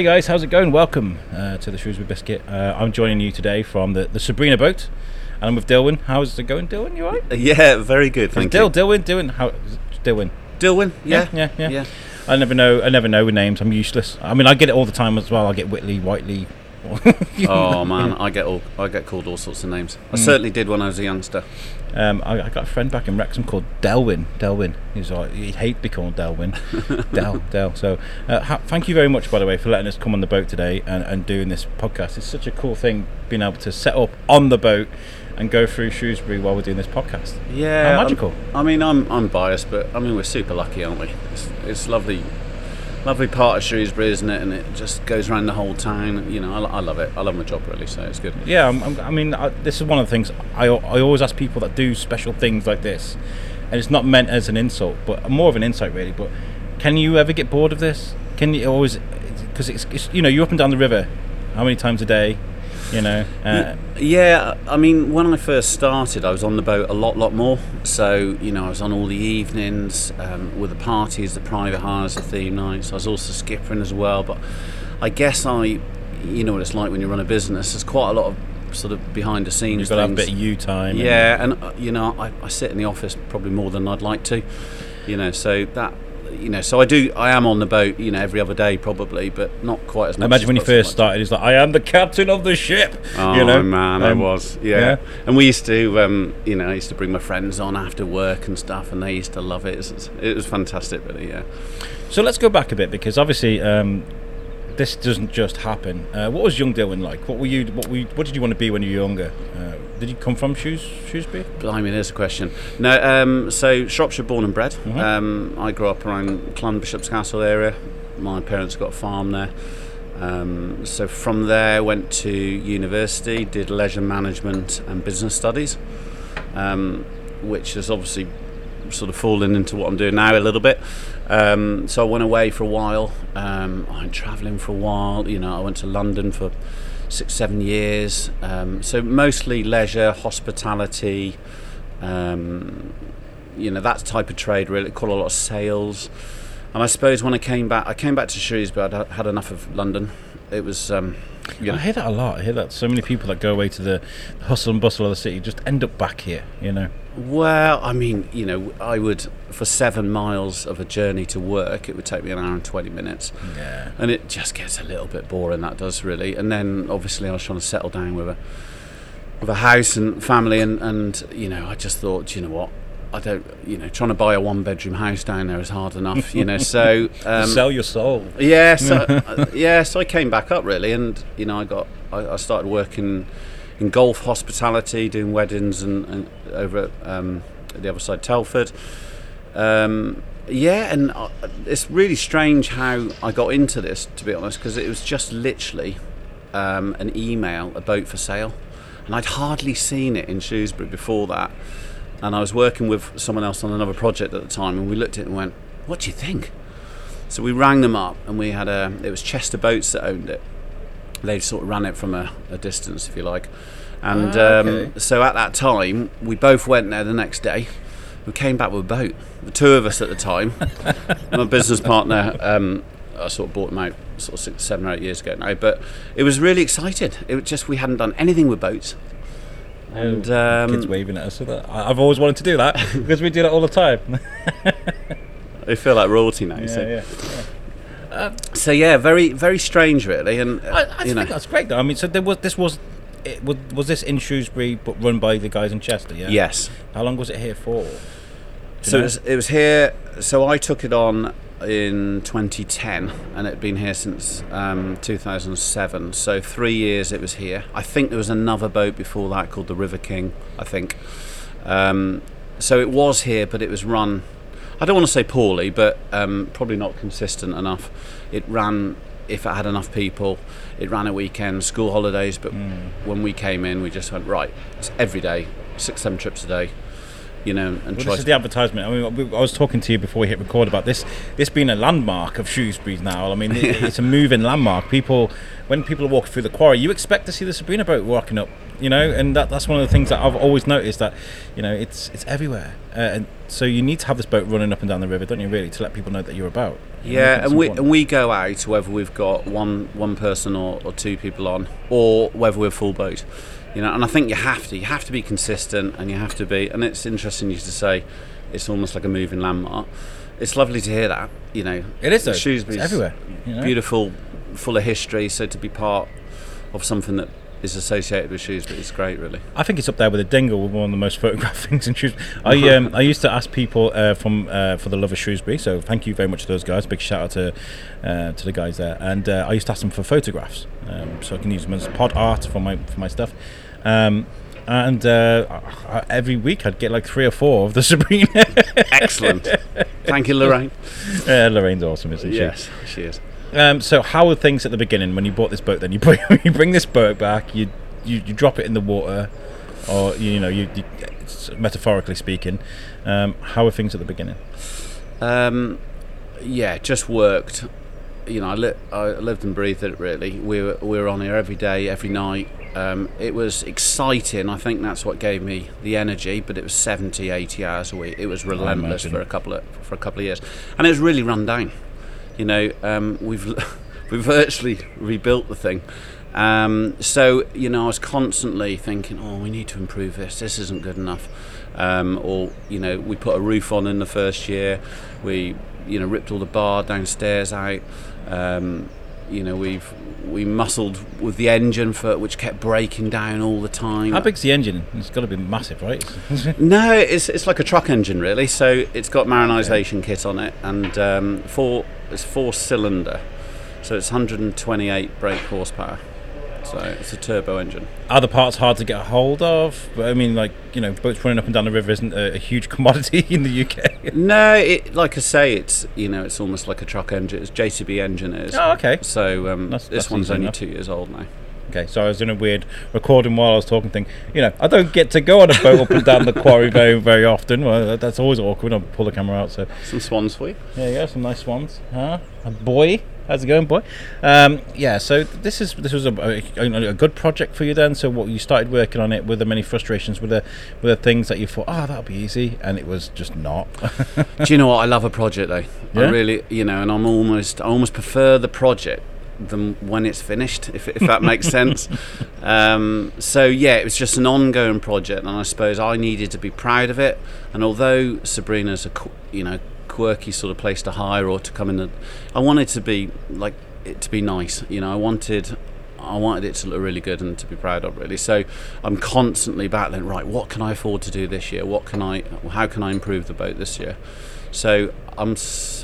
Hey guys, how's it going? Welcome uh, to the Shrewsbury Biscuit. Uh, I'm joining you today from the, the Sabrina boat, and I'm with Dilwyn. How's it going, Dilwyn? You alright? Yeah, very good. Thank Dil, you. Dilwyn, Dilwyn, how? Dilwyn. Dilwyn. Yeah. yeah, yeah, yeah. I never know. I never know with names. I'm useless. I mean, I get it all the time as well. I get Whitley, Whiteley. Oh man, I get all I get called all sorts of names. I certainly did when I was a youngster. Um, I, I got a friend back in Wrexham called Delwyn. Delwyn. He's like, he'd hate to be called Delwyn. Del, Del. So, uh, ha- thank you very much, by the way, for letting us come on the boat today and, and doing this podcast. It's such a cool thing being able to set up on the boat and go through Shrewsbury while we're doing this podcast. Yeah. How I'm- magical. I mean, I'm I'm biased, but I mean we're super lucky, aren't we? It's, it's lovely, lovely part of Shrewsbury, isn't it? And it just goes around the whole town. You know, I, I love it. I love my job really, so it's good. Yeah, I'm, I mean, I, this is one of the things I, I always ask people that do special things like this, and it's not meant as an insult, but more of an insight, really. But can you ever get bored of this? Can you always? Because it's, it's you know you're up and down the river, how many times a day? You know, uh, Yeah, I mean, when I first started, I was on the boat a lot, lot more. So, you know, I was on all the evenings um, with the parties, the private hires, the theme nights. I was also skippering as well. But I guess I, you know what it's like when you run a business. There's quite a lot of sort of behind the scenes you've got have a bit of you time. and- Yeah, and uh, you know, I, I sit in the office probably more than I'd like to. You know, so that. You know, so I do. I am on the boat. You know, every other day probably, but not quite as much. imagine as when you first started, it's like I am the captain of the ship. Oh you know, man, I Um, was. Yeah. yeah. and we used to, um, you know, I used to bring my friends on after work and stuff, and they used to love it. It was, it was fantastic, really. Yeah. So let's go back a bit because obviously um, this doesn't just happen. Uh, what was young Dylan like? What were you? What were you, What did you want to be when you were younger? Uh, did you come from Shoes Shrewsbury? Blimey, there's a question. No, um, so Shropshire born and bred. Mhm. Um, I grew up around Clun Bishop's Castle area. My parents got a farm there. Um, so from there, went to university, did leisure management and business studies, um, which has obviously sort of fallen into what I'm doing now a little bit. Um, so I went away for a while. Um, I went travelling for a while. You know, I went to London for six, seven years. Um, so mostly leisure, hospitality, um, you know, that type of trade really. Quite a lot of sales. And I suppose when I came back, I came back to Shrewsbury. I'd had enough of London. It was, um, you I hear that a lot. I hear that so many people that go away to the hustle and bustle of the city just end up back here. You know. well, I mean, you know, I would for seven miles of a journey to work, it would take me an hour and twenty minutes. Yeah. and it just gets a little bit boring. That does really. And then obviously I was trying to settle down with a with a house and family, and and you know I just thought, you know what, I don't, you know, trying to buy a one bedroom house down there is hard enough, you know. So um, Sell your soul. yeah, so uh, yeah, so I came back up really, and you know I got I, I started working in golf hospitality, doing weddings and, and over at, um, at the other side, Telford. Um, yeah, and uh, it's really strange how I got into this, to be honest, because it was just literally um, an email, a boat for sale, and I'd hardly seen it in Shrewsbury before that. And I was working with someone else on another project at the time, and we looked at it and went, "What do you think?" So we rang them up, and we had a. It was Chester Boats that owned it. They sort of ran it from a, a distance, if you like. And Ah, okay. um, so at that time, we both went there the next day. We came back with a boat. The two of us at the time. My business partner, um, I sort of bought him out sort of six, seven or eight years ago now. But it was really excited. It was just we hadn't done anything with boats. And kids um, waving at us. So that I- I've always wanted to do that because we do that all the time. they feel like royalty now. yeah, so. yeah. so yeah, very very strange, really. And uh, I, I you think know, that's great though. I mean, so there was this was. It, was, was this in Shrewsbury but run by the guys in Chester? Yeah. yes. How long was it here for? So it was, it was here. So I took it on in 2010, and it had been here since um, 2007. So three years it was here. I think there was another boat before that called the River King. I think. Um, so it was here, but it was run. I don't want to say poorly, but um, probably not consistent enough. It ran if it had enough people. It ran at weekends, school holidays. But Hmm. when we came in, we just went right. It's every day, six, seven trips a day. You know, and Well, try this is the advertisement. I mean, I was talking to you before we hit record about this. This being a landmark of Shrewsbury's now. I mean, it's a moving landmark. People, when people are walking through the quarry, you expect to see the Sabrina boat walking up. You know, and that, that's one of the things that I've always noticed that, you know, it's it's everywhere. Uh, and so you need to have this boat running up and down the river, don't you? Really, to let people know that you're about. You Yeah, think and we important. and we go out whether we've got one one person or, or two people on, or whether we're full boat. You know, and I think you have to. You have to be consistent, and you have to be. And it's interesting you to say, it's almost like a moving landmark. It's lovely to hear that. You know, it is though. Shrewsbury's It's everywhere. You know? beautiful, full of history. So to be part of something that is associated with Shrewsbury is great, really. I think it's up there with a dingle with one of the most photographed things in Shrewsbury. I um, I used to ask people uh, from uh, for the love of Shrewsbury, so thank you very much to those guys. Big shout out to uh, to the guys there. And uh, I used to ask them for photographs, um, so I can use them as pod art for my for my stuff. Um, and uh, every week I'd get like three or four of the Sabrina. Excellent. Thank you, Lorraine. uh, Lorraine's awesome, isn't she? Yes, she is. Um, so how were things at the beginning when you bought this boat? Then you bring you bring this boat back, you you, you drop it in the water, or you know you, you metaphorically speaking. Um, how were things at the beginning? Um, yeah, just worked. You know, I, li- I lived and breathed it. Really, we were we were on here every day, every night. Um, it was exciting. I think that's what gave me the energy. But it was 70, 80 hours a week. It was relentless for a couple of for a couple of years, and it was really run down. You know, um, we've we've virtually rebuilt the thing. Um, so you know, I was constantly thinking, oh, we need to improve this. This isn't good enough. Um, or you know, we put a roof on in the first year. We you know ripped all the bar downstairs out. Um, you know, we've we muscled with the engine for which kept breaking down all the time. How big's the engine? It's got to be massive, right? No, it's it's like a truck engine really. So it's got marinisation kit on it, and um, four it's four cylinder, so it's 128 brake horsepower. So it's a turbo engine. Are the parts hard to get a hold of? But I mean, like you know, boats running up and down the river isn't a, a huge commodity in the UK. No, it like I say, it's you know it's almost like a truck engine. It's JCB engine is. oh, okay. So um, That's- this that's one's only enough. two years old now. Okay, so I was in a weird recording while I was talking thing. You know, I don't get to go on a boat up and down the quarry very, very often. Well, that's always awkward. I'll pull the camera out. So Some swans for you. there you go, some nice swans. Huh? A boy, how's it going, boy? Um, yeah. So this is this was a, a, a good project for you then. So what you started working on it. Were there many frustrations? Were there were there things that you thought, oh, that'll be easy, and it was just not? Do you know what? I love a project though. Yeah? I really, you know, and I'm almost, I almost prefer the project than when it's finished, if, if that makes sense. Um, so yeah, it was just an ongoing project, and I suppose I needed to be proud of it. And although Sabrina's a, you know, quirky sort of place to hire or to come in, and, I wanted to be like it to be nice. You know, I wanted. I wanted it to look really good and to be proud of, really. So I'm constantly battling. Right, what can I afford to do this year? What can I? How can I improve the boat this year? So I'm.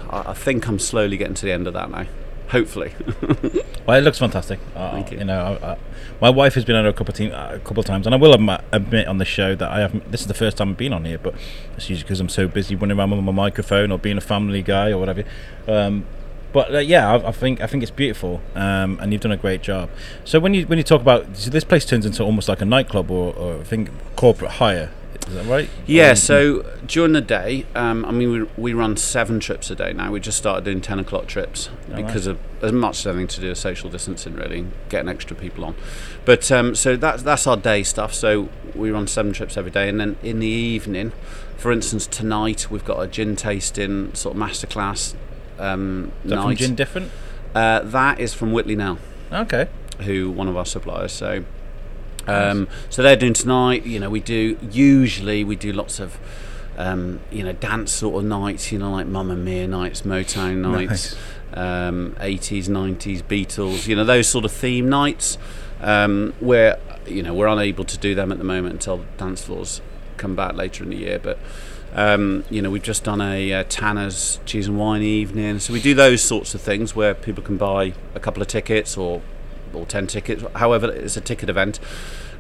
I think I'm slowly getting to the end of that now. Hopefully. Well, it looks fantastic. Uh, Thank you. You know, I, I, my wife has been on a couple of, team, uh, a couple of times, and I will admit, admit on the show that I haven't. This is the first time I've been on here, but it's usually because I'm so busy running around with my microphone or being a family guy or whatever. Um, but uh, yeah, I, I think I think it's beautiful, um, and you've done a great job. So when you when you talk about so this place turns into almost like a nightclub or, or I think corporate hire, is that right? Yeah, Um, so during the day, um, I mean, we, we run seven trips a day now. We just started doing 10 o'clock trips Oh, because of as much as anything to do with social distancing, really, and getting extra people on. But um, so that's, that's our day stuff. So we run seven trips every day. And then in the evening, for instance, tonight we've got a gin tasting sort of masterclass um, is that from. Gin Different? Uh, that is from Whitley Neill Okay. who one of our suppliers. So, um, so they're doing tonight. You know, we do usually we do lots of, um, you know, dance sort of nights. You know, like Mamma Mia nights, Motown nights, um, 80s, 90s, Beatles. You know, those sort of theme nights. Um, where you know we're unable to do them at the moment until dance floors come back later in the year, but. Um, you know, we've just done a uh, Tanner's cheese and wine evening, so we do those sorts of things where people can buy a couple of tickets or or 10 tickets, however, it's a ticket event.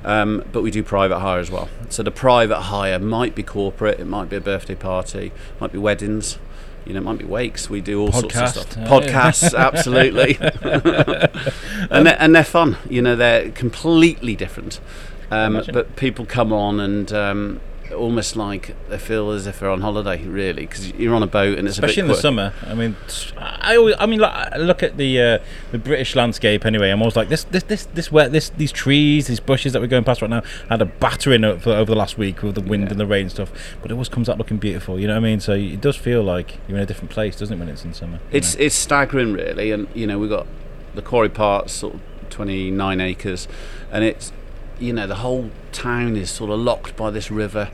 Um, but we do private hire as well. So the private hire might be corporate, it might be a birthday party, might be weddings, you know, it might be wakes. We do all sorts of stuff. oh, yeah. Podcasts, absolutely. and, they're, and they're fun, you know, they're completely different. Um, but people come on and, um, almost like they feel as if they're on holiday, really, because you're on a boat and it's especially in the summer. I mean, I always, I mean, like, I look at the uh, the British landscape anyway. I'm always like this, this, this, this, where this, these trees, these bushes that we're going past right now had a battering over, over the last week with the wind Yeah. and the rain and stuff. But it always comes out looking beautiful. You know what I mean? So it does feel like you're in a different place, doesn't it, when it's in summer? It's know? it's staggering, really, and you know we've got the quarry parts, sort of 29 acres, and it's you know the whole town is sort of locked by this river.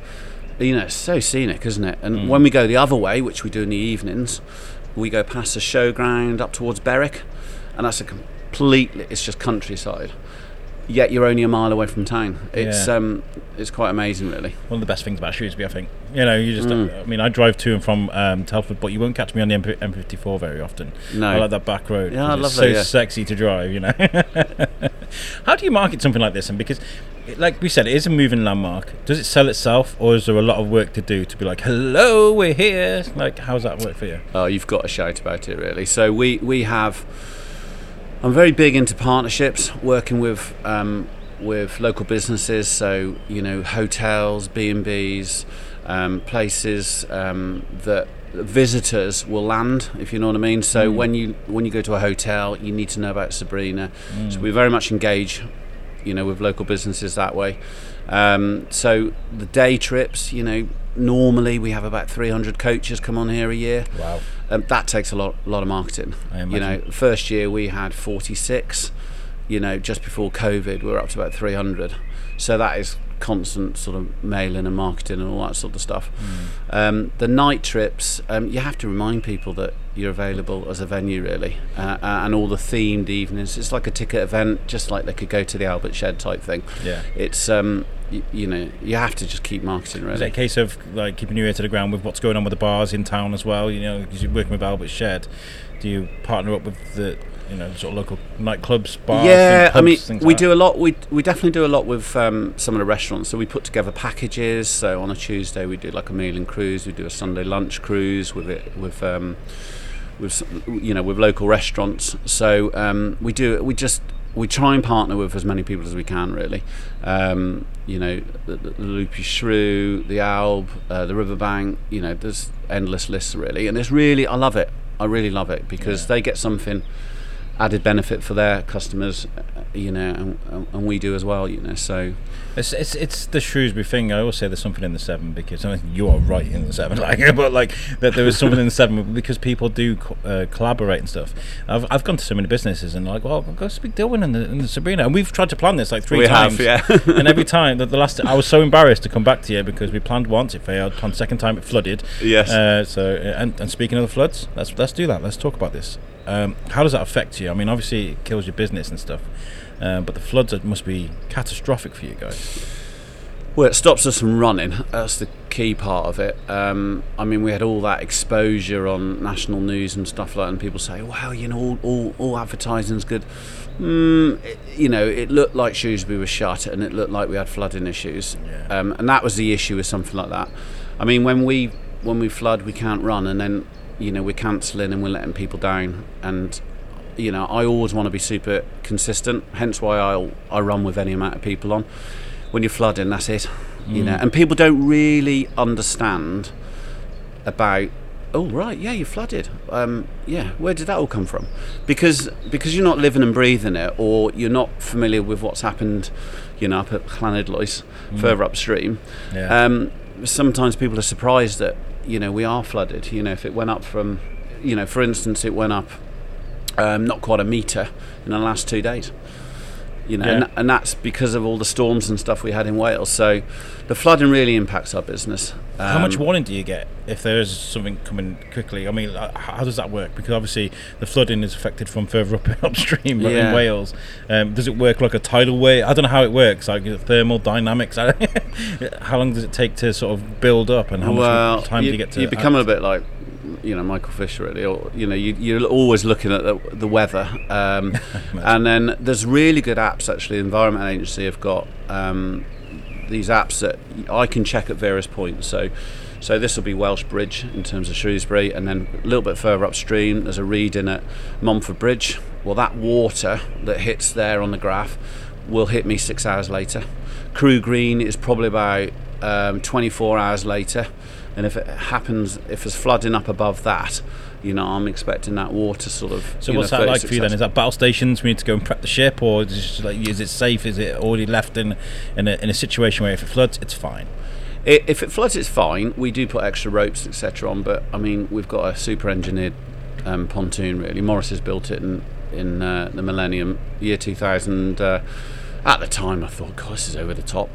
You know, it's so scenic, isn't it? And Mm. when we go the other way, which we do in the evenings, we go past the showground up towards Berwick, and that's a completely it's just countryside. Yet you're only a mile away from town. It's Yeah. um, it's quite amazing, really. one of the best things about Shrewsbury, I think. You know, you just, Mm. I mean, I drive to and from um, Telford, but you won't catch me on the M- M54 very often. No, I like that back road. Yeah, I it's love so that, yeah. sexy to drive, you know. How do you market something like this? And because, like we said, it is a moving landmark. Does it sell itself, or is there a lot of work to do to be like, "Hello, we're here"? Like, how does that work for you? Oh, you've got to shout about it, really. So we we have. I'm very big into partnerships, working with um, with local businesses. So you know, hotels, B and B's, um, places um, that visitors will land, if you know what I mean. So Mm. when you when you go to a hotel, you need to know about Sabrina. So Mm. we very much engage, you know, with local businesses that way. Um, so the day trips, you know, normally we have about 300 coaches come on here a year. Wow. Um, that takes a lot, lot of marketing. You know, first year we had 46. You know, just before COVID, we were up to about 300. So that is constant sort of mailing and marketing and all that sort of stuff. Mm. Um, the night trips, um, you have to remind people that you're available as a venue, really, uh, uh, and all the themed evenings. It's like a ticket event, just like they could go to the Albert Shed type thing. Yeah. It's um, y- you know, you have to just keep marketing, Is it a case of like keeping your ear to the ground with what's going on with the bars in town as well? You know, because you're working with Albert Shed. Do you partner up with the, you know, sort of local nightclubs, bars? yeah, and I mean, things we like do a lot. We we definitely do a lot with um, some of the restaurants. So we put together packages. So on a Tuesday we do like a meal and cruise. We do a Sunday lunch cruise with it with um, with you know with local restaurants. So um, we do we just we try and partner with as many people as we can. Really, um, you know, the, the Loopy Shrew, the Alb, uh, the Riverbank. You know, there's endless lists really, and it's really I love it. I really love it because Yeah. they get something added benefit for their customers, you know, and, and we do as well, you know. So It's, it's it's the Shrewsbury thing. I always say there's something in the Severn because I mean, you are right in the Severn, like, but like that there is something in the Severn because people do co- uh, collaborate and stuff. I've, I've gone to so many businesses and like, well, go speak Dilwyn and the, and the Sabrina, and we've tried to plan this like three we times. have, yeah. and every time, the, the last, I was so embarrassed to come back to you because we planned once, it failed. Planned second time, it flooded. yes. Uh, so, and, and speaking of the floods, let's let's do that. Let's talk about this. Um, how does that affect you? I mean, obviously it kills your business and stuff, um, but the floods must be catastrophic for you guys. Well, it stops us from running. That's the key part of it. Um, I mean, we had all that exposure on national news and stuff like that, and people say, "Well, you know, all, all, all advertising's good." Mm, it, you know, it looked like Shrewsbury was shut, and it looked like we had flooding issues, Yeah. um, and that was the issue with something like that. I mean, when we when we flood, we can't run, and then you know we're cancelling and we're letting people down, and you know, I always want to be super consistent. Hence why I I run with any amount of people on. When you're flooding, that's it. You know, Mm. and people don't really understand about. Oh right, yeah, you flooded. Um, yeah, where did that all come from? Because because you're not living and breathing it, or you're not familiar with what's happened, you know, up at Llanidloes, Mm. further upstream. Yeah. Um, sometimes people are surprised that you know we are flooded. You know, if it went up from, you know, for instance, it went up um, not quite a meter in the last two days. You know, Yeah. and, and that's because of all the storms and stuff we had in Wales. So the flooding really impacts our business. How much Um, warning do you get if there is something coming quickly? I mean, uh, how does that work? Because obviously the flooding is affected from further up upstream in Wales. Um, does it work like a tidal wave? I don't know how it works, like thermal dynamics. how long does it take to sort of build up, and how well, much time you, do you get to? you become a bit like, you know, Michael Fisher, really. Or, you know, you, you're always looking at the, the weather. Um, and then there's really good apps, actually. The Environment Agency have got um, these apps that I can check at various points. So, so this will be Welsh Bridge in terms of Shrewsbury, and then a little bit further upstream, there's a reading at Montford Bridge. Well, that water that hits there on the graph will hit me six hours later. Crew Green is probably about um, 24 hours later. And if it happens, if there's flooding up above that, you know, I'm expecting that water sort of. So what's know, that like for you then? Is that battle stations? We need to go and prep the ship, or is it, just like, is it safe? Is it already left in in a, in a situation where if it floods, it's fine? I if it floods, it's fine. We do put extra ropes, etc., on, but I mean, we've got a super engineered um, pontoon. Really, Morris has built it in in uh, the Millennium Year 2000. Uh, at the time, I thought, God, this is over the top.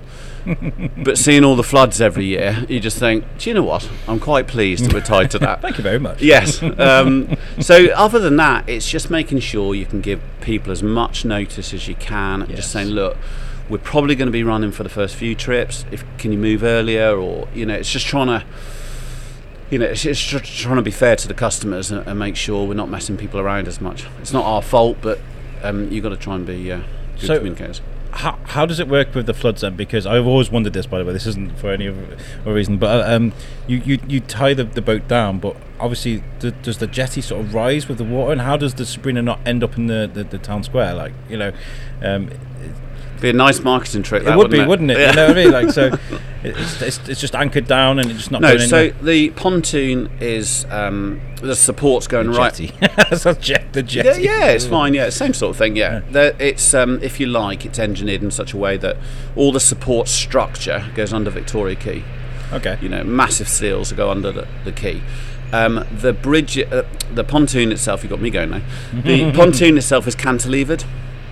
but seeing all the floods every year, you just think, do you know what? I'm quite pleased that we're tied to that. Thank you very much. Yes. Um, so other than that, it's just making sure you can give people as much notice as you can. Yes. Just saying, look, we're probably going to be running for the first few trips. If can you move earlier, or you know, it's just trying to. You know, it's just trying to be fair to the customers and, and make sure we're not messing people around as much. It's not our fault, but um, you've got to try and be uh, good So- communicators. How, how does it work with the floods then? Because I've always wondered this, by the way. This isn't for any other reason, but uh, um, you, you you tie the, the boat down, but obviously, d- does the jetty sort of rise with the water, and how does the Sabrina not end up in the, the, the town square? Like you know, um, Be a nice marketing trick. it that, would be, wouldn't wouldn't it? Yeah. You know what I mean? Like so, it's, it's, it's just anchored down and it's just not No, so anywhere. the pontoon is um, the support's going The right. so jet, the Yeah, jetty. yeah, it's fine. Yeah, same sort of thing. Yeah, There- it's um, if you like, it's engineered in such a way that all the support structure goes under Victoria Quay. Okay. You know, massive seals that go under the, the quay. Um, the bridge, uh, the pontoon itself. You got me going now. The pontoon itself is cantilevered.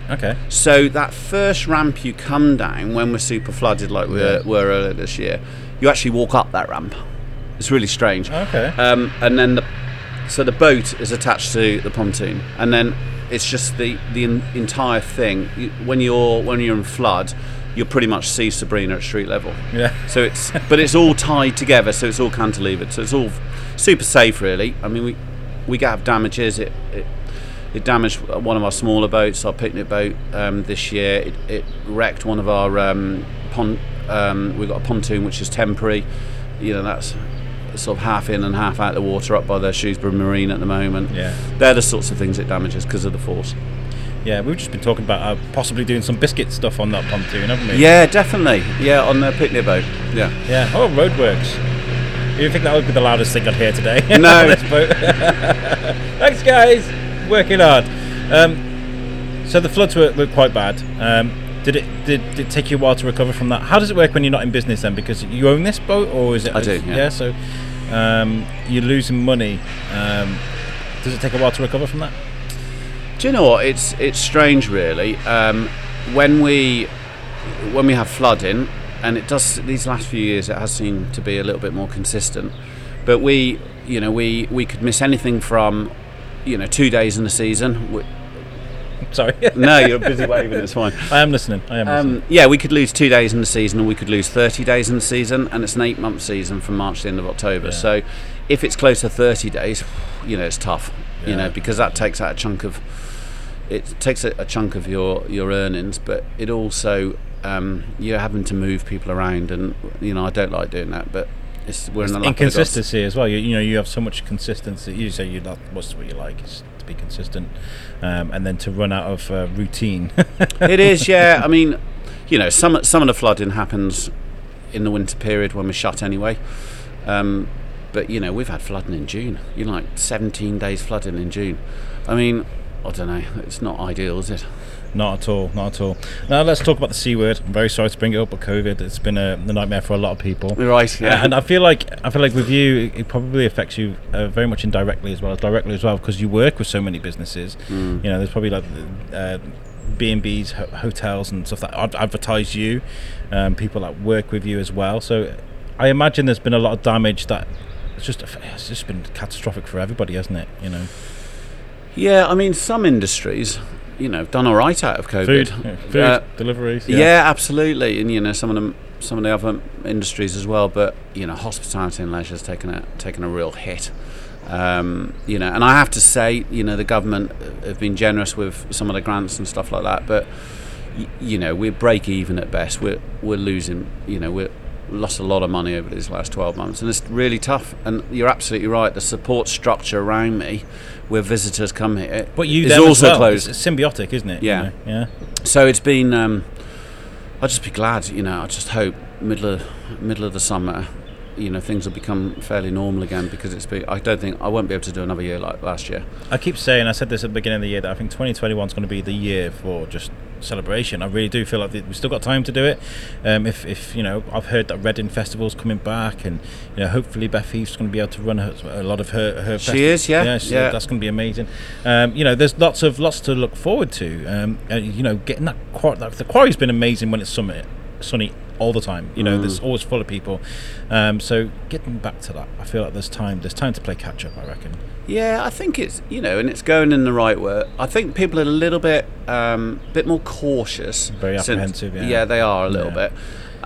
Okay. So that first ramp you come down when we're super flooded, like we Yeah. were, earlier this year, you actually walk up that ramp. It's really strange. Okay. Um, and then the so the boat is attached to the pontoon, and then it's just the the en- entire thing. When you're when you're in flood, you'll pretty much see Sabrina at street level. Yeah. So it's but it's all tied together, so it's all cantilevered. So it's all super safe, really. I mean, we we have damages. It it, it damaged one of our smaller boats, our picnic boat, um, this year. It, it wrecked one of our um, pon. Um, we've got a pontoon which is temporary. You know, that's sort of half in and half out the water up by the Shrewsbury Marine at the moment. Yeah. They're the sorts of things it damages because of the force. Yeah, we've just been talking about uh, possibly doing some biscuit stuff on that pontoon, haven't we? Yeah, definitely. Yeah, on the picnic boat. Yeah. Yeah. Oh, roadworks. You think that would be the loudest thing I'd hear today? No. on this boat? Thanks, guys. Working hard. Um, so the floods were, were quite bad. Um, did it did, did it take you a while to recover from that? How does it work when you're not in business then? Because you own this boat, or is it? I do, yeah. so um, you're losing money. Um, does it take a while to recover from that? Do you know what? It's it's strange, really. Um, when we when we have flooding, and it does these last few years, it has seemed to be a little bit more consistent. But we, you know, we we could miss anything from, you know, two days in the season. We, Sorry. no, you're busy waving. It's fine. I am listening. I am listening. Um, yeah, we could lose two days in the season, and we could lose 30 days in the season, and it's an eight month season from March to the end of October. Yeah. So if it's close to 30 days, you know, it's tough, you know, because that takes out a chunk of it takes a, a chunk of your, your earnings, but it also um, you're having to move people around, and you know, I don't like doing that, but it's we're in the lap of inconsistency as well. You, you know, you have so much consistency. You say you not what's what you like is to be consistent, um, and then to run out of uh, routine. it is, yeah. I mean, you know, some some of the flooding happens in the winter period when we're shut anyway. Um, but you know, we've had flooding in June. You know, like 17 days flooding in June. I mean, I don't know. It's not ideal, is it? Not at all. Not at all. Now let's talk about the c word. I'm very sorry to bring it up, but COVID. It's been a, a nightmare for a lot of people. Right. Uh, and I feel like I feel like with you, it, probably affects you uh, very much indirectly as well as directly as well because you work with so many businesses. Mm. You know, there's probably like uh, B and B's, ho- hotels, and stuff that ad- advertise you. Um, people that work with you as well. So I imagine there's been a lot of damage that it's just it's just been catastrophic for everybody, hasn't it? You know, yeah. I mean, some industries, you know, done all right out of COVID. food, yeah, food Uh, deliveries. Yeah. absolutely, and you know some of them, some of the other industries as well. But you know, hospitality and leisure has taken a taken a real hit. Um, you know, and I have to say, you know, the government have been generous with some of the grants and stuff like that. But y- you know, we're break even at best. We're we're losing. You know, we're lost a lot of money over these last 12 months and it's really tough and you're absolutely right the support structure around me where visitors come here But you is also well. closed It's symbiotic, isn't it? you Yeah. know? yeah. so it's been um, I'd just be glad, you know. I just hope middle of middle of the summer, you know, things will become fairly normal again because it's. Been, I don't think I won't be able to do another year like last year. I keep saying, I said this at the beginning of the year, that I think 2021 is going to be the year for just celebration. I really do feel like we've still got time to do it. Um, if, if you know, I've heard that Reading Festival's coming back, and you know, hopefully Beth Heath's going to be able to run her, a lot of her. her she is, yeah, yeah, yeah. That's going to be amazing. Um, you know, there's lots of lots to look forward to. Um, you know, getting that, quar- the quarry's been amazing when it's sunny, sunny all the time. You know, mm. there's always full of people. Um, so getting back to that, I feel like there's time. There's time to play catch up. I reckon. Yeah, I think it's you know, and it's going in the right way. I think people are a little bit, um, bit more cautious. Very apprehensive. Since, yeah. yeah, they are a little yeah. bit.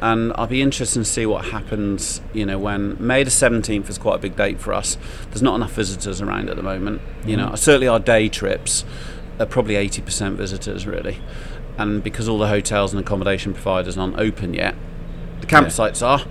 And I'll be interested to see what happens. You know, when May the seventeenth is quite a big date for us. There's not enough visitors around at the moment. You mm. know, certainly our day trips are probably eighty percent visitors really and because all the hotels and accommodation providers aren't open yet, the campsites yeah. are.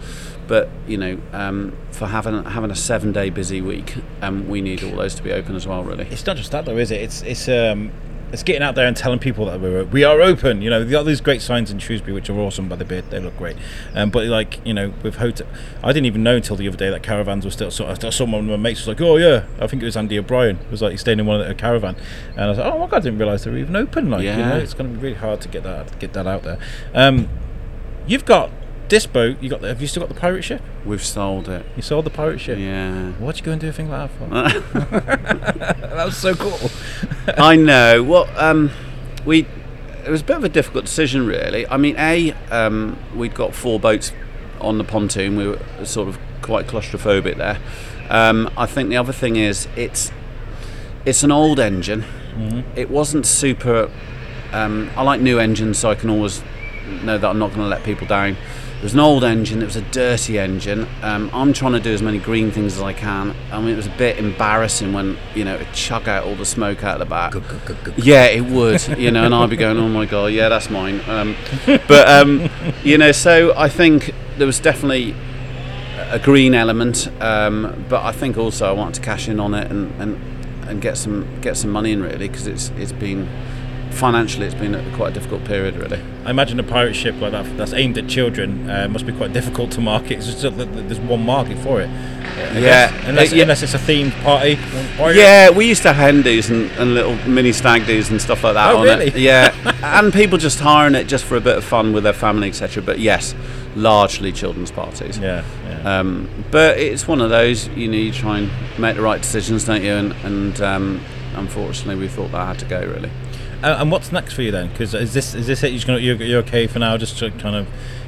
But you know, um, for having having a seven day busy week, um, we need all those to be open as well. Really, it's not just that though, is it? It's it's um, it's getting out there and telling people that we're we are open. You know, they got these great signs in Shrewsbury, which are awesome by the bit. They look great. Um, but like you know, with hotel, I didn't even know until the other day that caravans were still. Of, someone of my mates was like, "Oh yeah, I think it was Andy O'Brien." It was like he's staying in one of the caravan, and I was like, "Oh my god, I didn't realise they were even open." Like, yeah. you know, it's going to be really hard to get that get that out there. Um, you've got this boat, you got. The, have you still got the pirate ship? We've sold it. You sold the pirate ship. Yeah. What'd you go and do a thing like that for? that was so cool. I know. Well, um, we it was a bit of a difficult decision, really. I mean, a um, we'd got four boats on the pontoon. We were sort of quite claustrophobic there. Um, I think the other thing is it's it's an old engine. Mm-hmm. It wasn't super. Um, I like new engines, so I can always know that I'm not going to let people down. It was an old engine. It was a dirty engine. Um, I'm trying to do as many green things as I can. I mean, it was a bit embarrassing when you know it chug out all the smoke out of the back. yeah, it would. You know, and I'd be going, "Oh my god, yeah, that's mine." Um, but um, you know, so I think there was definitely a green element, um, but I think also I wanted to cash in on it and, and, and get some get some money in really because it's it's been financially, it's been a, quite a difficult period, really. I imagine a pirate ship like that that's aimed at children uh, must be quite difficult to market. Just there's one market for it. I yeah, unless, uh, yeah. unless it's a themed party. Yeah, we used to have hen and, and, little mini stag do's and stuff like that oh, on really? it. Yeah, and people just hiring it just for a bit of fun with their family, etc. But yes, largely children's parties. Yeah, yeah. Um, but it's one of those. You know, you try and make the right decisions, don't you? And, and um, unfortunately, we thought that had to go really. Uh, and what's next for you then? Because is this is this it? You're, gonna, you're, you're okay for now, just to kind of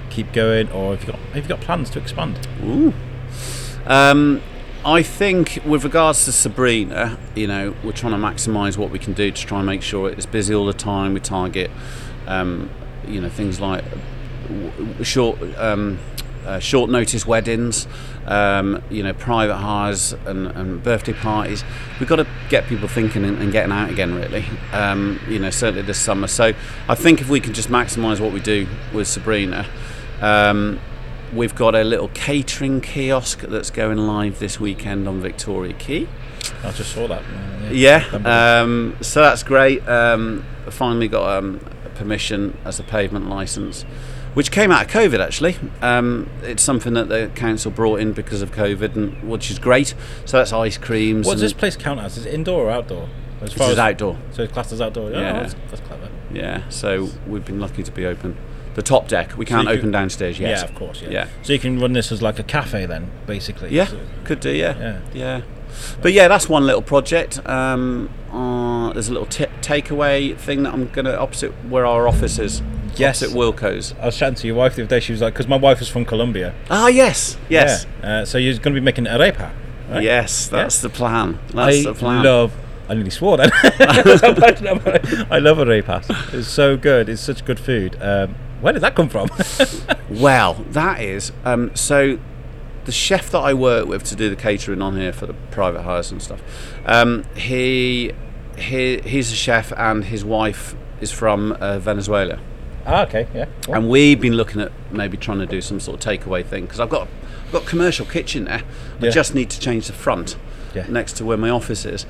keep going, or have you got have you got plans to expand? Ooh. Um, I think with regards to Sabrina, you know, we're trying to maximise what we can do to try and make sure it's busy all the time. We target, um, you know, things like short um, uh, short notice weddings, um, you know, private hires and, and, birthday parties. We've got to get people thinking and, and getting out again, really. Um, you know, certainly this summer. So I think if we can just maximise what we do with Sabrina. Um, we've got a little catering kiosk that's going live this weekend on Victoria Quay. I just saw that. Uh, yeah, yeah um, so that's great. Um, finally got um, permission as a pavement license which came out of COVID actually. Um, it's something that the council brought in because of COVID, and which is great. So that's ice creams. What does this place count as? Is it indoor or outdoor? As far as outdoor. So it's classed as outdoor. Yeah, yeah. that's, that's, clever. Yeah. So we've been lucky to be open. The top deck. We can't so open downstairs yet. Yeah, of course. Yeah. yeah. So you can run this as like a cafe then, basically. Yeah, so, could do. Yeah. Yeah. Yeah. But yeah, that's one little project. Um, uh, there's a little t- takeaway thing that I'm going to opposite where our office is. Yes, at Wilko's. I was chatting to your wife the other day. She was like, because my wife is from Colombia. Ah, yes, yes. Yeah. Uh, so you're going to be making arepa. Right? Yes, that's yeah. the plan. That's I the plan. love. I nearly swore then. I love arepas. It's so good. It's such good food. Um, where did that come from? well, that is um, so. The chef that I work with to do the catering on here for the private hires and stuff, um, he, he he's a chef and his wife is from uh, Venezuela. Ah, okay, yeah. And we've been looking at maybe trying to do some sort of takeaway thing because I've got I've got a commercial kitchen there. I just need to change the front yeah. next to where my office is.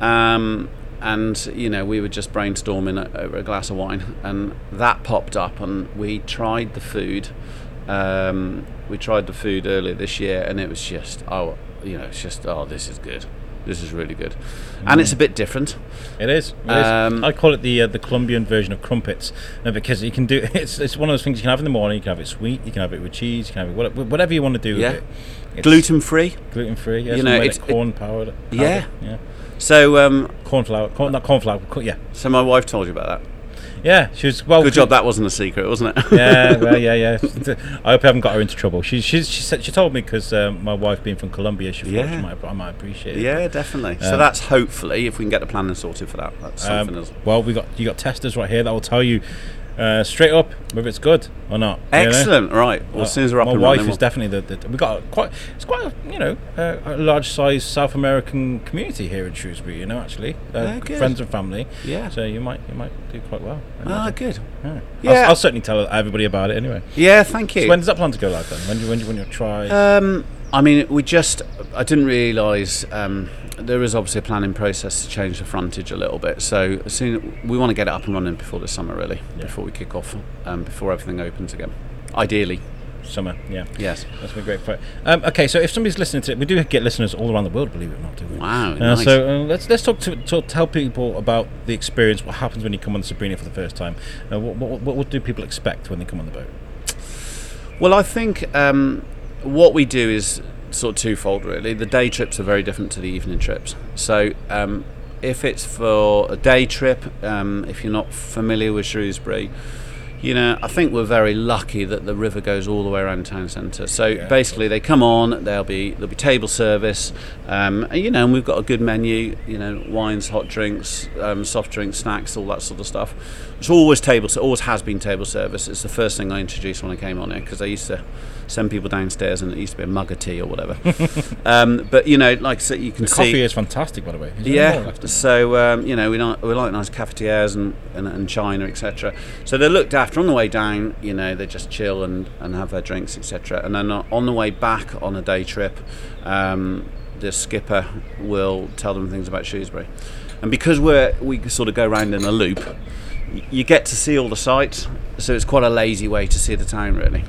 Um, and you know we were just brainstorming over a glass of wine, and that popped up, and we tried the food. Um, we tried the food earlier this year, and it was just oh, you know, it's just oh, this is good. This is really good, and it's a bit different. It is. It is. Um, I call it the uh, the Colombian version of crumpets, no, because you can do it's it's one of those things you can have in the morning. You can have it sweet. You can have it with cheese. You can have it whatever, whatever you want to do Yeah. with it. Gluten free. gluten free. Yeah, you know, it's- it corn powered. Yeah. yeah. So um, Corn flour, corn, not corn flour. co- Yeah, so my wife told you about that. Yeah. She was well. Good job. That wasn't a secret, wasn't it? yeah, well, yeah, yeah. I hope I haven't got her into trouble. She, she, she said she told me because um, my wife being from Colombia, she thought Yeah. she might, I might appreciate it. Yeah, definitely. so Um, that's hopefully if we can get the planning sorted for that. That's Um, else. well, we got you got testers right here that will tell you uh, straight up whether it's good or not. you know? Excellent. Right. Well, Uh, as soon as we're up my wife is definitely the, the we got quite it's quite a, you know uh, a large size South American community here in Shrewsbury. You know, actually, uh, Oh, good. friends and family. Yeah. So you might you might do quite well. Ah, good. yeah. Yeah. I'll, I'll certainly tell everybody about it anyway. Yeah, thank you. So when does that plan to go live then? When do you, when do you, when you try? Um, I mean, we just, I didn't realise um, there is obviously a planning process to change the frontage a little bit. So as soon we want to get it up and running before the summer, really, Yeah. before we kick off, um, before everything opens again. Ideally, Summer, yeah. yes. That's been great. For um, okay, so if somebody's listening to it, we do get listeners all around the world, believe it or not, do we? Wow, Uh, nice. So uh, let's let's talk to, to tell people about the experience. What happens when you come on the Sabrina for the first time? Uh, what, what, what, what do people expect when they come on the boat? Well, I think um, what we do is sort of twofold, really. The day trips are very different to the evening trips. So, um, if it's for a day trip, um, if you're not familiar with Shrewsbury, you know, I think we're very lucky that the river goes all the way around town centre. So Yeah. basically, they come on. There'll be there'll be table service, um, and, you know, and we've got a good menu. You know, wines, hot drinks, um, soft drinks, snacks, all that sort of stuff. It's always table, so always has been table service. It's the first thing I introduced when I came on here because I used to send people downstairs and it used to be a mug of tea or whatever. um, but you know, like so you can The see. coffee is fantastic, by the way. Is Yeah, left in it? so um, you know we like we like nice cafetières and, and, and china etc. So they're looked after on the way down. You know they just chill and, and have their drinks etc. And then on the way back on a day trip, um, the skipper will tell them things about Shrewsbury. And because we're we sort of go around in a loop, you get to see all the sights. So it's quite a lazy way to see the town really.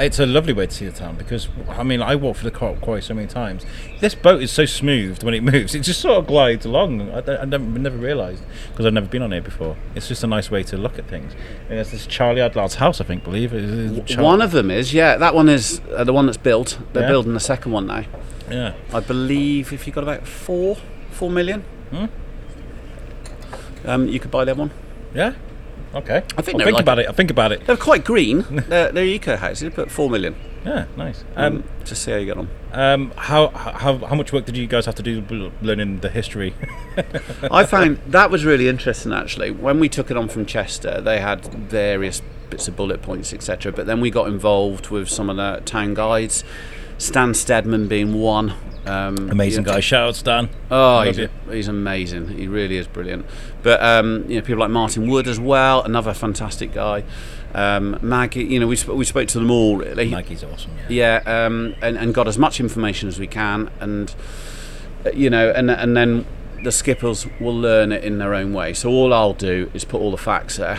It's a lovely way to see the town because I mean I walked for the Quarry so many times. This boat is so smooth when it moves; it just sort of glides along. I, I never, never realised because I've never been on it before. It's just a nice way to look at things. And there's this Charlie Adlard's house, I think, believe it is. Char- One of them is yeah, that one is uh, the one that's built. They're Yeah. building the second one now. yeah. I believe if you got about four, four million, Hmm? um, you could buy that one. Yeah. Okay. I think I'll think like about it. I think about it. They're quite green. they're, they're eco houses, but four million. Yeah. Nice. Um, Um, just see how you get on. um, how how how much work did you guys have to do learning the history? I found that was really interesting actually. When we took it on from Chester, they had various bits of bullet points, etc. But then we got involved with some of the town guides. Stan Stedman being one. Um, Amazing know, guy. Shout out Stan. Oh, he's, you. he's amazing. He really is brilliant. But um, you know, people like Martin Wood as well, another fantastic guy. Um, Maggie, you know, we sp- we spoke to them all really. Maggie's awesome. Yeah. Yeah, um, and and got as much information as we can, and uh, you know, and and then the skippers will learn it in their own way. So all I'll do is put all the facts there,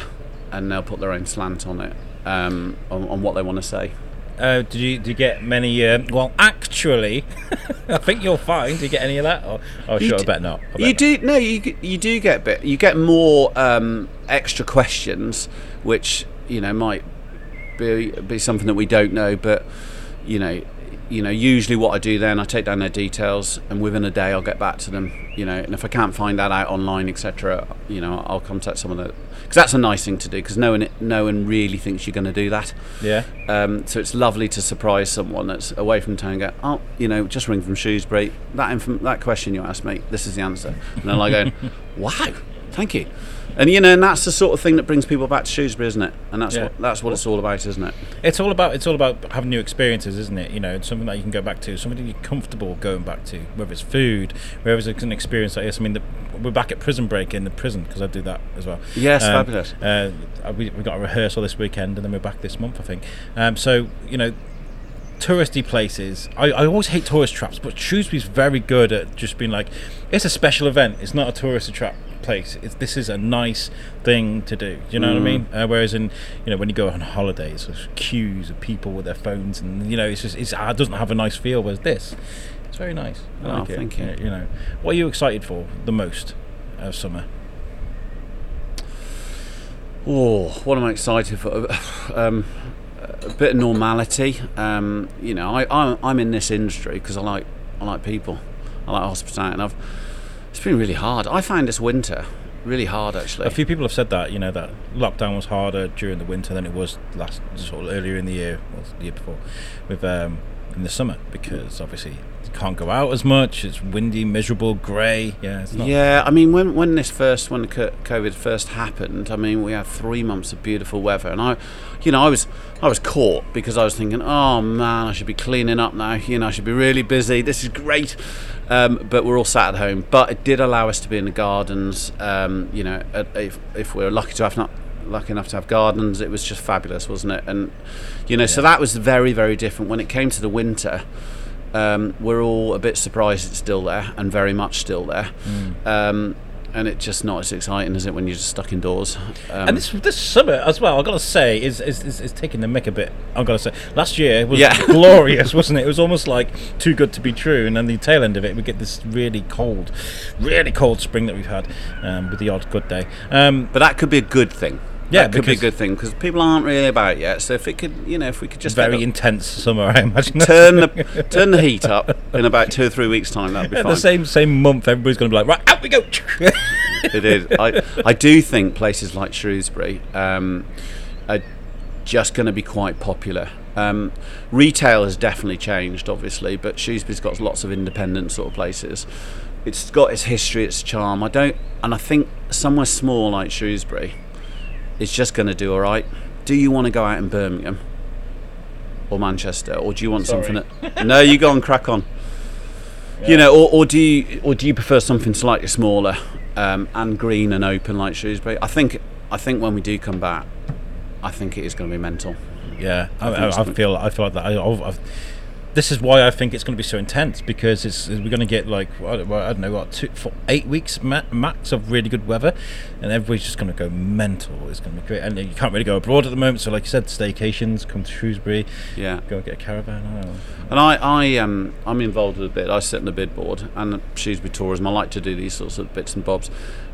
and they'll put their own slant on it, um, on, on what they want to say. Uh, did you did you get many? Uh, well, actually, I think you'll find. Did you get any of that? Or, oh, sure. I d- bet not. I bet You not. do no, you you do get bit. You get more um, extra questions, which you know might be be something that we don't know. But you know, you know, usually what I do then, I take down their details, and within a day, I'll get back to them. You know, and if I can't find that out online, etc., you know, I'll contact someone that because that's a nice thing to do because no one no one really thinks you're going to do that. Yeah. Um, so it's lovely to surprise someone that's away from town and go, oh, you know, just ring from Shrewsbury. That inf- that question you asked me, this is the answer. And they're like going, wow, thank you. And you know, and that's the sort of thing that brings people back to Shrewsbury, isn't it? And that's Yeah. what that's what it's all about, isn't it? It's all about it's all about having new experiences, isn't it? You know, it's something that you can go back to, something you're comfortable going back to, whether it's food, whether it's an experience like this. I mean, the, we're back at prison break in the prison because I do that as well. Yes, Um, fabulous. Uh, we we got a rehearsal this weekend, and then we're back this month, I think. Um, so you know, touristy places. I, I always hate tourist traps, but Shrewsbury's very good at just being like, it's a special event. It's not a tourist trap place. It's, this is a nice thing to do. You know what I mean? Uh, whereas in you know when you go on holidays, there's queues of people with their phones, and you know it's just it's, it doesn't have a nice feel. Whereas this, it's very nice. I Oh, like it. thank you. You know, what are you excited for the most of summer? Oh, what am I excited for? Um, a bit of normality. Um, you know, I, I'm, I'm in this industry because I like I like people. I like hospitality, and I've it's been really hard. I find this winter really hard actually. A few people have said that you know that lockdown was harder during the winter than it was last sort of earlier in the year, or the year before, with um, in the summer because obviously you can't go out as much. It's windy, miserable, grey. Yeah, it's not. Yeah, I mean, when when this first when COVID first happened, I mean, we had three months of beautiful weather, and I, you know, I was I was caught because I was thinking, oh man, I should be cleaning up now. You know, I should be really busy. This is great, um, but we're all sat at home. But it did allow us to be in the gardens. Um, you know, if if we're lucky to have not lucky enough to have gardens, it was just fabulous, wasn't it? And you know, so that was very very different. When it came to the winter. Um, we're all a bit surprised it's still there and very much still there. Um, and it's just not as exciting as it when you're just stuck indoors. Um, And this this summer as well, I've got to say, is, is, is, is taking the mick a bit. I've got to say, last year was Yeah. glorious, wasn't it? It was almost like too good to be true. And then the tail end of it, we get this really cold, really cold spring that we've had um, with the odd good day. Um, but that could be a good thing. Yeah, that could be a good thing because people aren't really about it yet. So if it could, you know, if we could just very intense summer, I imagine. turn the turn the heat up in about two or three weeks' time, that'd be At fine. the same same month, everybody's going to be like, right, out we go. It is. I, I do think places like Shrewsbury um, are just going to be quite popular. Um, retail has definitely changed, obviously, but Shrewsbury's got lots of independent sort of places. It's got its history, its charm. I don't, and I think somewhere small like Shrewsbury is just going to do all right. Do you want to go out in Birmingham or Manchester, or do you want Sorry. something? That, no, you go and crack on. You know, or, or do you or do you prefer something slightly smaller um, and green and open like Shrewsbury? I think I think when we do come back, I think it is going to be mental. Yeah, I, I I, I feel I feel like that. I, I've, I've, this is why I think it's going to be so intense because it's we're going to get like I don't, well, I don't know what two, four, eight weeks max of really good weather, and everybody's just going to go mental. It's going to be great, and you can't really go abroad at the moment. So, like you said, staycations, come to Shrewsbury, Yeah, go and get a caravan. I and I I um I'm involved with a bit. I sit on the bid board and Shrewsbury Tourism. I like to do these sorts of bits and bobs.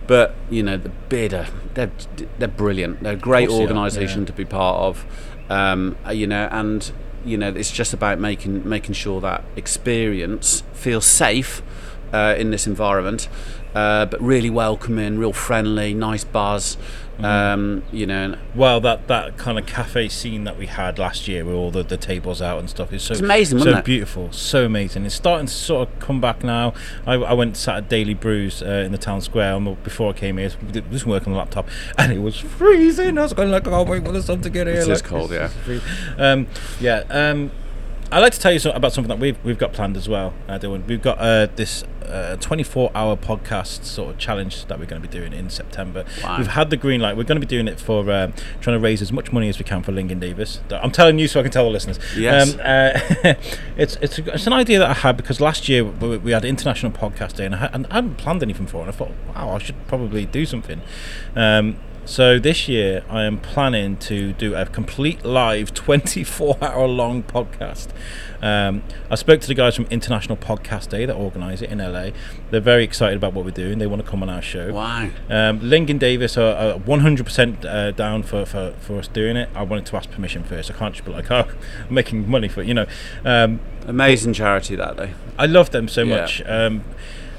But you know the bid are they're they're brilliant. They're a great course they are, organisation yeah. to be part of. Um, you know, and you know it's just about making making sure that experience feels safe uh, in this environment, uh, but really welcoming, real friendly, nice buzz. Mm-hmm. Um, you know, Well, that, that kind of cafe scene that we had last year with all the, the tables out and stuff is so It's amazing, so beautiful, so amazing. It's starting to sort of come back now. I, I went sat at Daily Brews uh, in the town square and before I came here. I was working on the laptop and it was freezing. I was going like, I can't wait for the sun to get here. It is like, cold, it's- yeah. it's. Um, yeah. Um, I'd like to tell you so- about something that we've we've got planned as well. Uh, Dilwyn. We've got uh, this uh, 24-hour podcast sort of challenge that we're going to be doing in September. Wow. We've had the green light. We're going to be doing it for um, trying to raise as much money as we can for Lingen Davies. I'm telling you so I can tell the listeners. Yes. Um, uh, it's it's it's an idea that I had because last year we, we had International Podcast Day and I, had, and I hadn't planned anything for it. And I thought, wow, I should probably do something. Um, so this year I am planning to do a complete live 24 hour long podcast. Um, I spoke to the guys from International Podcast Day that organise it in LA. They're very excited about what we're doing. They want to come on our show. wow. Um, Lingen Davies are, are 100% uh, down for, for, for us doing it. I wanted to ask permission first. I can't just be like, oh, I'm making money for it, you know. Um, Amazing charity that day. I love them so Yeah. much.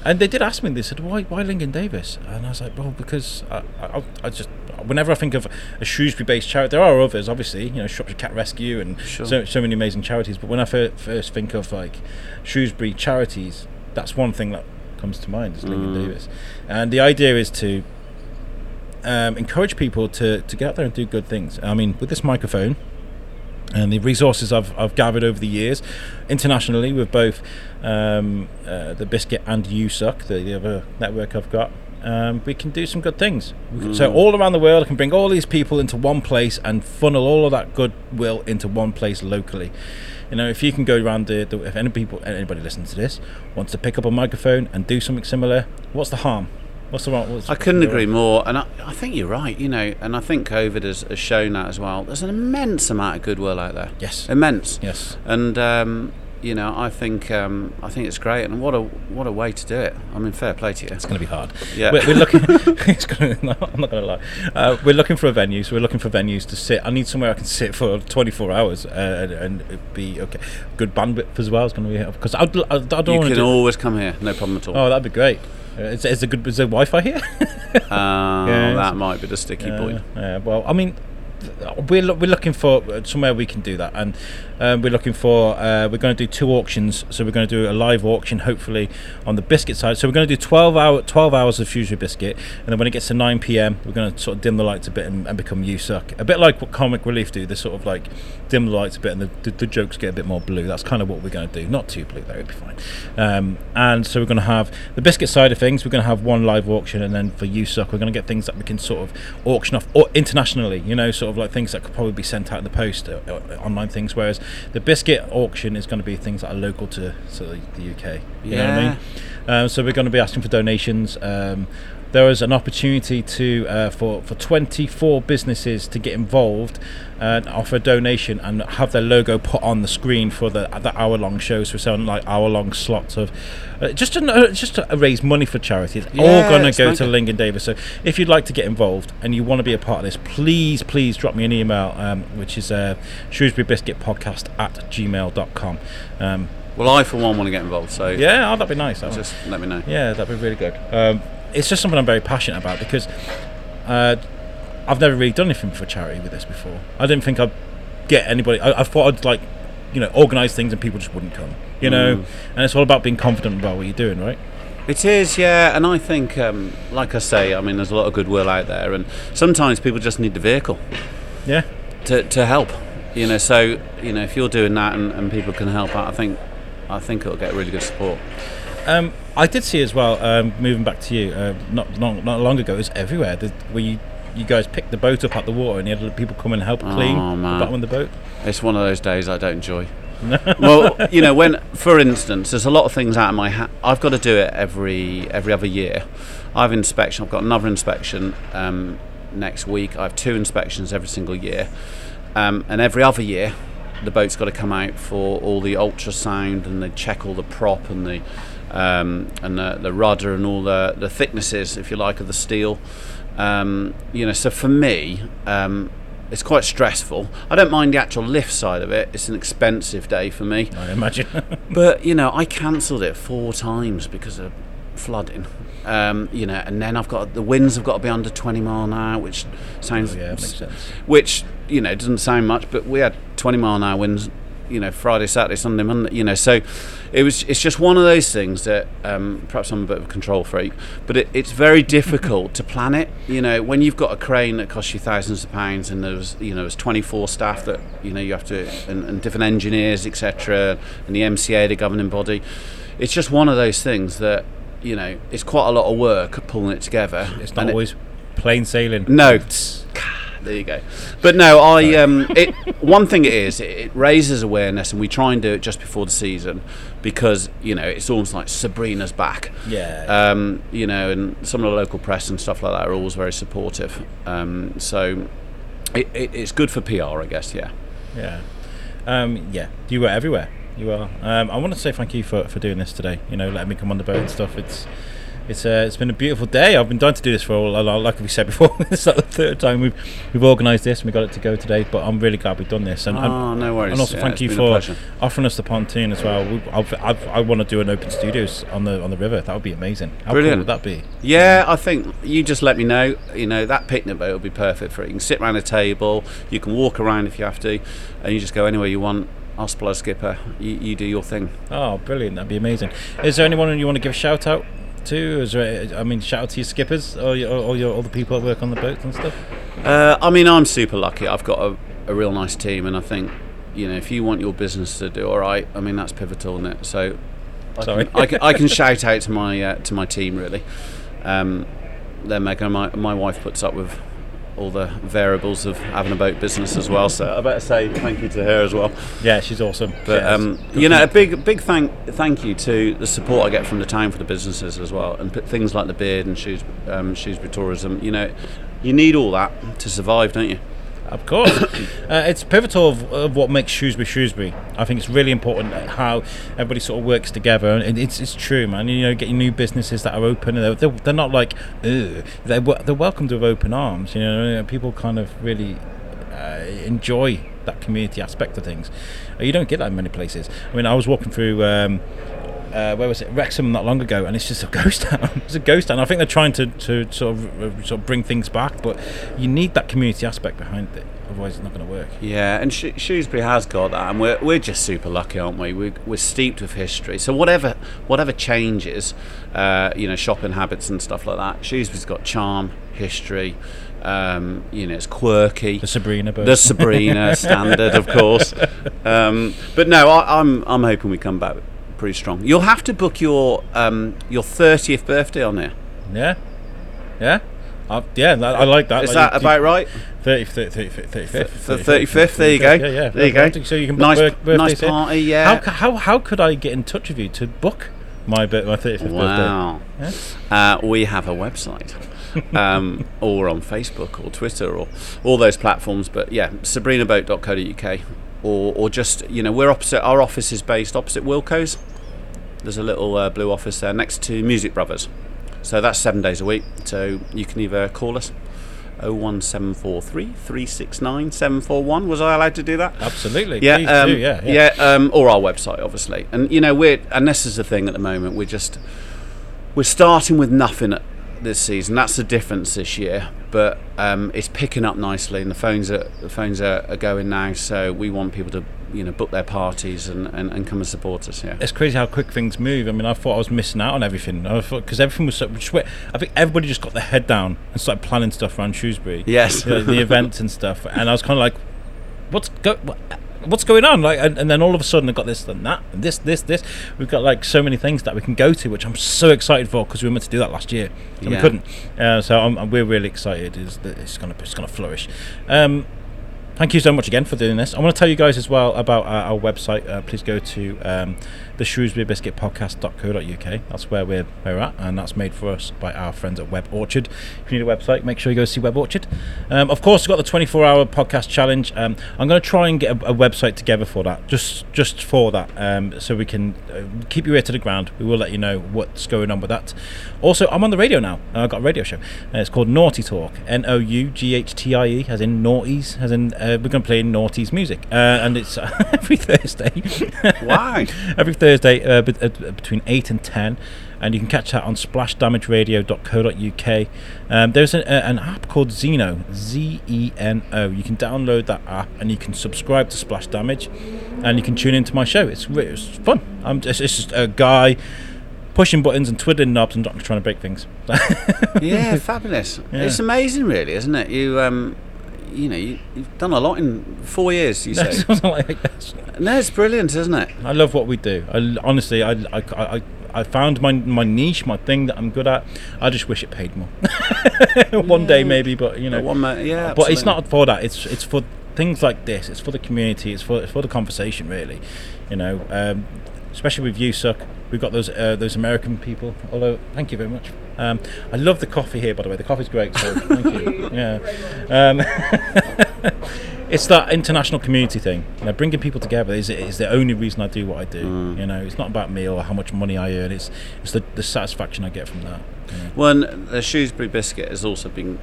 And they did ask me. They said, "Why, why Lingen Davies?" And I was like, "Well, because I, I, I just whenever I think of a Shrewsbury-based charity, there are others, obviously. You know, Shropshire Cat Rescue and Sure. so so many amazing charities. But when I fir- first think of like Shrewsbury charities, that's one thing that comes to mind is Lingen Mm. Davies. And the idea is to um, encourage people to to get out there and do good things. I mean, with this microphone and the resources I've, I've gathered over the years internationally with both um, uh, the Biscuit and USUC, the, the other network I've got. um, we can do some good things. We can- So all around the world, I can bring all these people into one place and funnel all of that goodwill into one place locally. You know, if you can go around the, the if any people, anybody listening to this wants to pick up a microphone and do something similar, what's the harm? What's the wrong? What's I couldn't agree more, and I, I think you're right. You know, and I think COVID has, has shown that as well. There's an immense amount of goodwill out there. Yes. immense. Yes. And um, you know, I think um, I think it's great, and what a what a way to do it. I mean, fair play to you. It's going to be hard. Yeah. We're, we're looking. it's gonna, no, I'm not going to lie. Uh, we're looking for a venue. So we're looking for venues to sit. I need somewhere I can sit for 24 hours uh, and, and be okay. Good bandwidth as well is going to be because I, I, I don't You can do. always come here, no problem at all. oh, that'd be great. Uh, is, is there good? Is there Wi-Fi here? Uh, yeah, that might be the sticky point. Yeah, well, I mean, we're lo- we're looking for uh, somewhere we can do that, and um, we're looking for uh, we're going to do two auctions. So we're going to do a live auction, hopefully on the biscuit side. So we're going to do twelve hour twelve hours of Fusion biscuit, and then when it gets to nine p.m., we're going to sort of dim the lights a bit and, and become USUC, a bit like what Comic Relief do. They sort of like dim the lights a bit, and the, the, the jokes get a bit more blue. That's kind of what we're going to do. Not too blue though, it'll be fine. Um, and so we're going to have the biscuit side of things. We're going to have one live auction, and then for USUC, we're going to get things that we can sort of auction off or internationally. You know, sort of like things that could probably be sent out in the post, uh, uh, online things. Whereas the biscuit auction is going to be things that are local to, to the, the UK. You know what I Yeah. mean? Um, so we're going to be asking for donations. Um, there is an opportunity to uh, for for 24 businesses to get involved and offer a donation and have their logo put on the screen for the the hour long shows. We're selling like hour long slots of uh, just to uh, just to raise money for charity. It's all going to go to Lingen Davies. So if you'd like to get involved and you want to be a part of this, please please drop me an email, um, which is uh, Shrewsbury Biscuit Podcast at gmail.com. Um, Well, I for one want to get involved, so yeah, oh, that'd be nice. that one. just let me know. Yeah, that'd be really good. Um, it's just something I'm very passionate about because uh, I've never really done anything for charity with this before. I didn't think I'd get anybody. I, I thought I'd like, you know, organise things and people just wouldn't come. You know, Mm. and it's all about being confident about what you're doing, right? It is, yeah, and I think, um, like I say, I mean, there's a lot of goodwill out there, and sometimes people just need the vehicle Yeah. to, to help. You know, so you know, if you're doing that and, and people can help out, I think, I think it'll get really good support. Um, I did see as well. Um, moving back to you, uh, not not not long ago, it was everywhere. The, where you you guys picked the boat up out the water and you had people come and help clean Oh, the bottom of the boat. It's one of those days I don't enjoy. well, you know, when, for instance, there's a lot of things out of my hat. I've got to do it every every other year. I have inspection. I've got another inspection um, next week. I have two inspections every single year, um, and every other year, the boat's got to come out for all the ultrasound and they check all the prop and the um, and the, the rudder and all the the thicknesses, if you like, of the steel. Um, you know, so for me, um, it's quite stressful. I don't mind the actual lift side of it. It's an expensive day for me. I imagine. But you know, I cancelled it four times because of flooding. Um, you know, and then I've got the winds have got to be under 20 mile an hour, which sounds yeah, makes sense. which you know doesn't sound much, but we had 20 mile an hour winds. You know, Friday, Saturday, Sunday, Monday. You know, so it was. It's just one of those things that um, perhaps I'm a bit of a control freak, but it, it's very difficult to plan it. You know, when you've got a crane that costs you thousands of pounds, and there's you know there's 24 staff that you know you have to, and, and different engineers, etc., and the MCA, the governing body. It's just one of those things that you know it's quite a lot of work pulling it together. It's not and it- always plain sailing. no. There you go. But no, I um, it one thing it is it, raises awareness, and we try and do it just before the season because you know it's almost like Sabrina's back. Yeah. Um, you know, and some of the local press and stuff like that are always very supportive. Um, so it, it, it's good for PR, I guess. Yeah. Yeah. Um, yeah. You were everywhere. You are. Um, I want to say thank you for, for doing this today. You know, letting me come on the boat and stuff. It's it's uh, it's been a beautiful day. I've been dying to do this for a while. Like we said before, it's like the third time we've we've organised this and we got it to go today. But I'm really glad we've done this. And, and, oh, no worries. and also Yeah, thank you for offering us the pontoon as well. We, I've, I've, I want to do an open studios on the on the river. That would be amazing. How Brilliant. cool would that be? Yeah, I think you just let me know. You know that picnic boat will be perfect for it. You can sit around a table, you can walk around if you have to, and you just go anywhere you want. I'll supply a skipper. You, you do your thing. Oh, brilliant! That'd be amazing. Is there anyone you want to give a shout out to? Is there, I mean, shout out to your skippers or your, or your all the people that work on the boats and stuff. Uh, I mean, I'm super lucky. I've got a, a real nice team, and I think you know if you want your business to do all right, I mean that's pivotal, isn't it? So, I Sorry. can, I can, I can shout out to my uh, to my team really. Um, then Megan, my my wife puts up with all the variables of having a boat business as well. So I better say thank you to her as well. Yeah, she's awesome. But Yeah, um, you know, a big big thank thank you to the support I get from the town for the businesses as well, and things like the beard and shoes um, Shrewsbury tourism. You know, you need all that to survive, don't you? Of course, uh, it's pivotal of, of what makes Shrewsbury Shrewsbury. I think it's really important how everybody sort of works together, and it's it's true, man. You know, getting new businesses that are open, they're, they're, not like, Ugh. they're they're welcomed with open arms. You know, people kind of really uh, enjoy that community aspect of things. You don't get that in many places. I mean, I was walking through. Um, uh, where was it? Wrexham not long ago, and it's just a ghost town. it's a ghost town. I think they're trying to, to sort of uh, sort of bring things back, but you need that community aspect behind it. Otherwise, it's not going to work. Yeah, and Sh- Shrewsbury has got that, and we're, we're just super lucky, aren't we? We're, we're steeped with history. So whatever whatever changes, uh, you know, shopping habits and stuff like that, Shrewsbury's got charm, history. Um, you know, it's quirky. The Sabrina. The Sabrina standard, of course. Um, but no, I, I'm I'm hoping we come back pretty strong. You'll have to book your um, your 30th birthday on there. yeah, yeah, uh, yeah. that- I like that. Is Like, that you- about right? 30, 30, 30, 35th. The 35th, there you go. Yeah, yeah. There you go. So you can book Nice, bir- birthdays nice party, yeah. How, how how could I get in touch with you to book my my 35th Wow. birthday? Uh, we have a website. um, or on Facebook or Twitter or all those platforms. But yeah, sabrinaboat.co.uk or, or just, you know, we're opposite, our office is based opposite Wilko's. There's a little uh, blue office there next to Music Brothers. So that's seven days a week. So you can either call us 01743 369 741. Was I allowed to do that? Absolutely. Yeah, um, do. Yeah, yeah. um, or our website, obviously. And you know, we're and this is the thing at the moment. We're just we're starting with nothing at this season. That's the difference this year. But um, it's picking up nicely, and the phones are the phones are, are going now. So we want people to you know book their parties and, and, and come and support us. Yeah. It's crazy how quick things move. I mean, I thought I was missing out on everything. I thought because everything was so. just I think everybody just got their head down and started planning stuff around Shrewsbury. Yes. the, the events and stuff. And I was kind of like, "What's go? What, what's going on?" Like, and, and then all of a sudden, I got this and that, and this, this, this. We've got like so many things that we can go to, which I'm so excited for because we were meant to do that last year and we couldn't. Uh, so I'm, I'm- we're really excited. Is that it's gonna it's gonna flourish. Um, Thank you so much again for doing this. I want to tell you guys as well about our, our website. Uh, please go to um, the Shrewsbury Biscuit Podcast.co.uk. That's where we're, we're at, and that's made for us by our friends at Web Orchard. If you need a website, make sure you go see Web Orchard. Um, of course, we've got the 24 hour podcast challenge. Um, I'm going to try and get a, a website together for that, just just for that, um, so we can uh, keep your ear to the ground. We will let you know what's going on with that. Also, I'm on the radio now. Uh, I've got a radio show. Uh, it's called Naughty Talk. N O U G H T I E, as in naughties, as in uh, we're going to play Naughty's music, uh, and it's every Thursday. Wow. every Thursday uh, bet- uh, between eight and ten, and you can catch that on splashdamageradio.co.uk. Um, there's an, uh, an app called Zeno, Z E N O. You can download that app and you can subscribe to Splash Damage, and you can tune into my show. It's it's fun. I'm just, it's just a guy pushing buttons and twiddling knobs and not trying to break things. yeah, fabulous. Yeah. It's amazing, really, isn't it? You um, you know, you, you've done a lot in four years. You say. Something like that. no, it's brilliant, isn't it? I love what we do. I, honestly, I, I, I, I found my my niche, my thing that I'm good at. I just wish it paid more. One day maybe, but you know, One mo- yeah, but it's not for that. It's it's for things like this. It's for the community. It's for it's for the conversation, really. You know, um, especially with you, suck. We've got those uh, those American people. Although, thank you very much. Um, I love the coffee here, by the way. The coffee's great. So thank you. Yeah. Um, it's that international community thing. You know, bringing people together is is the only reason I do what I do. Mm. You know, it's not about me or how much money I earn. It's it's the, the satisfaction I get from that. you know. Well, and the Shrewsbury biscuit has also been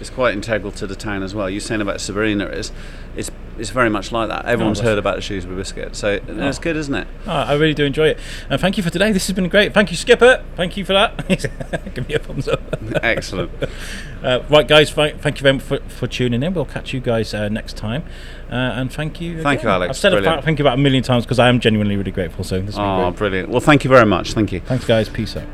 it's, it's quite integral to the town as well. You're saying about Sabrina is it's it's very much like that. Everyone's Oh, heard about the Shrewsbury biscuit, so that's Oh. good, isn't it? Oh, I really do enjoy it. And thank you for today. This has been great. Thank you, Skipper. Thank you for that. Give me a thumbs up. Excellent. Uh, right, guys, thank, thank you very much for, for tuning in. We'll catch you guys uh, next time. Uh, and thank you. Thank you. Alex. I've said about, thank you about a million times because I am genuinely really grateful. So this Oh, great. brilliant. Well, thank you very much. Thank you. Thanks, guys. Peace out.